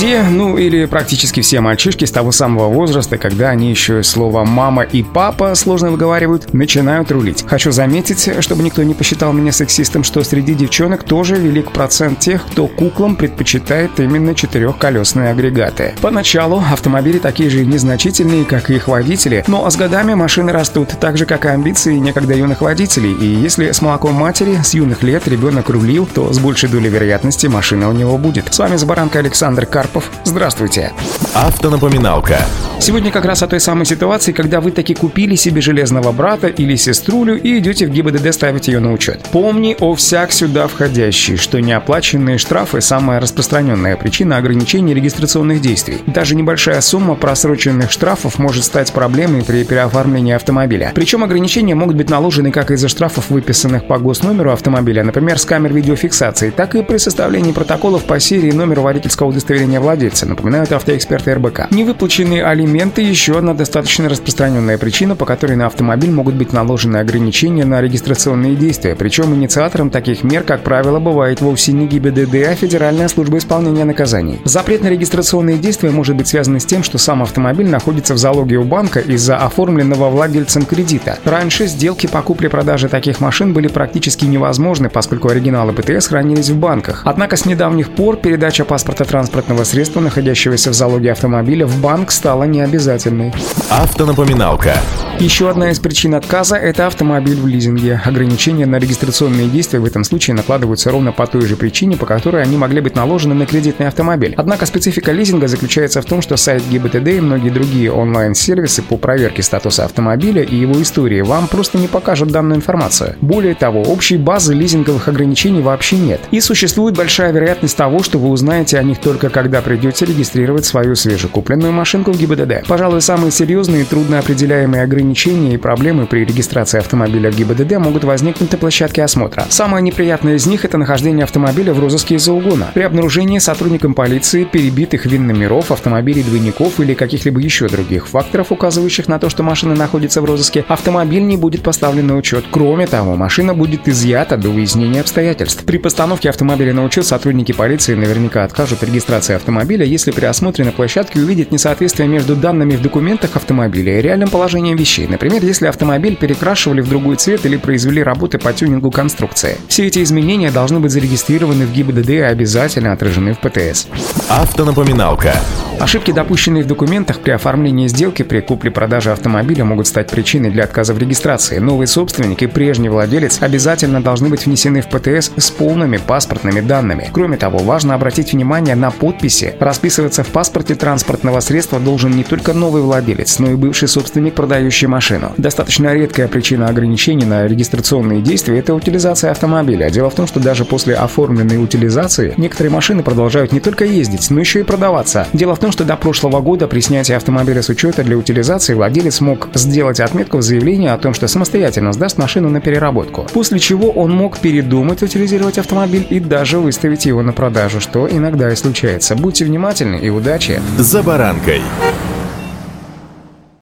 Все, ну или практически все мальчишки с того самого возраста, когда они еще слово «мама» и «папа» сложно выговаривают, начинают рулить. Хочу заметить, чтобы никто не посчитал меня сексистом, что среди девчонок тоже велик процент тех, кто куклам предпочитает именно четырехколесные агрегаты. Поначалу автомобили такие же незначительные, как и их водители, но с годами машины растут, так же, как и амбиции некогда юных водителей, и если с молоком матери с юных лет ребенок рулил, то с большей долей вероятности машина у него будет. С вами Забаранка Александр Карпов. Здравствуйте. Автонапоминалка. Сегодня как раз о той самой ситуации, когда вы таки купили себе железного брата или сеструлю и идете в ГИБДД ставить ее на учет. Помни о всяк сюда входящий, что неоплаченные штрафы – самая распространенная причина ограничения регистрационных действий. Даже небольшая сумма просроченных штрафов может стать проблемой при переоформлении автомобиля. Причем ограничения могут быть наложены как из-за штрафов, выписанных по госномеру автомобиля, например, с камер видеофиксации, так и при составлении протоколов по серии номера водительского удостоверения владельца, напоминают автоэксперты РБК. Невыплаченные алименты – еще одна достаточно распространенная причина, по которой на автомобиль могут быть наложены ограничения на регистрационные действия. Причем инициатором таких мер, как правило, бывает вовсе не ГИБДД, а Федеральная служба исполнения наказаний. Запрет на регистрационные действия может быть связан с тем, что сам автомобиль находится в залоге у банка из-за оформленного владельцем кредита. Раньше сделки по купле-продаже таких машин были практически невозможны, поскольку оригиналы ПТС хранились в банках. Однако с недавних пор передача паспорта транспортного средства, находящегося в залоге автомобиля, в банк стала необязательной. Автонапоминалка. Еще одна из причин отказа – это автомобиль в лизинге. Ограничения на регистрационные действия в этом случае накладываются ровно по той же причине, по которой они могли быть наложены на кредитный автомобиль. Однако специфика лизинга заключается в том, что сайт ГИБДД и многие другие онлайн-сервисы по проверке статуса автомобиля и его истории вам просто не покажут данную информацию. Более того, общей базы лизинговых ограничений вообще нет. И существует большая вероятность того, что вы узнаете о них только когда придете регистрировать свою свежекупленную машинку в ГИБДД. Пожалуй, самые серьезные и трудно определяемые ограничения и проблемы при регистрации автомобиля в ГИБДД могут возникнуть на площадке осмотра. Самое неприятное из них – это нахождение автомобиля в розыске из-за угона. При обнаружении сотрудникам полиции перебитых винномеров, автомобилей двойников или каких-либо еще других факторов, указывающих на то, что машина находится в розыске, автомобиль не будет поставлен на учет. Кроме того, машина будет изъята до выяснения обстоятельств. При постановке автомобиля на учет сотрудники полиции наверняка откажут регистрации автомобиля, если при осмотре на площадке увидит несоответствие между данными в документах автомобиля и реальным положением вещей. Например, если автомобиль перекрашивали в другой цвет или произвели работы по тюнингу конструкции. Все эти изменения должны быть зарегистрированы в ГИБДД и обязательно отражены в ПТС. Автонапоминалка. Ошибки, допущенные в документах при оформлении сделки при купле-продаже автомобиля, могут стать причиной для отказа в регистрации. Новый собственник и прежний владелец обязательно должны быть внесены в ПТС с полными паспортными данными. Кроме того, важно обратить внимание на подписи. Расписываться в паспорте транспортного средства должен не только новый владелец, но и бывший собственник, продающий машину. Достаточно редкая причина ограничений на регистрационные действия – это утилизация автомобиля. Дело в том, что даже после оформленной утилизации некоторые машины продолжают не только ездить, но еще и продаваться. Дело в том, том, что до прошлого года при снятии автомобиля с учета для утилизации владелец мог сделать отметку в заявлении о том, что самостоятельно сдаст машину на переработку, после чего он мог передумать утилизировать автомобиль и даже выставить его на продажу, что иногда и случается. Будьте внимательны и удачи! За баранкой!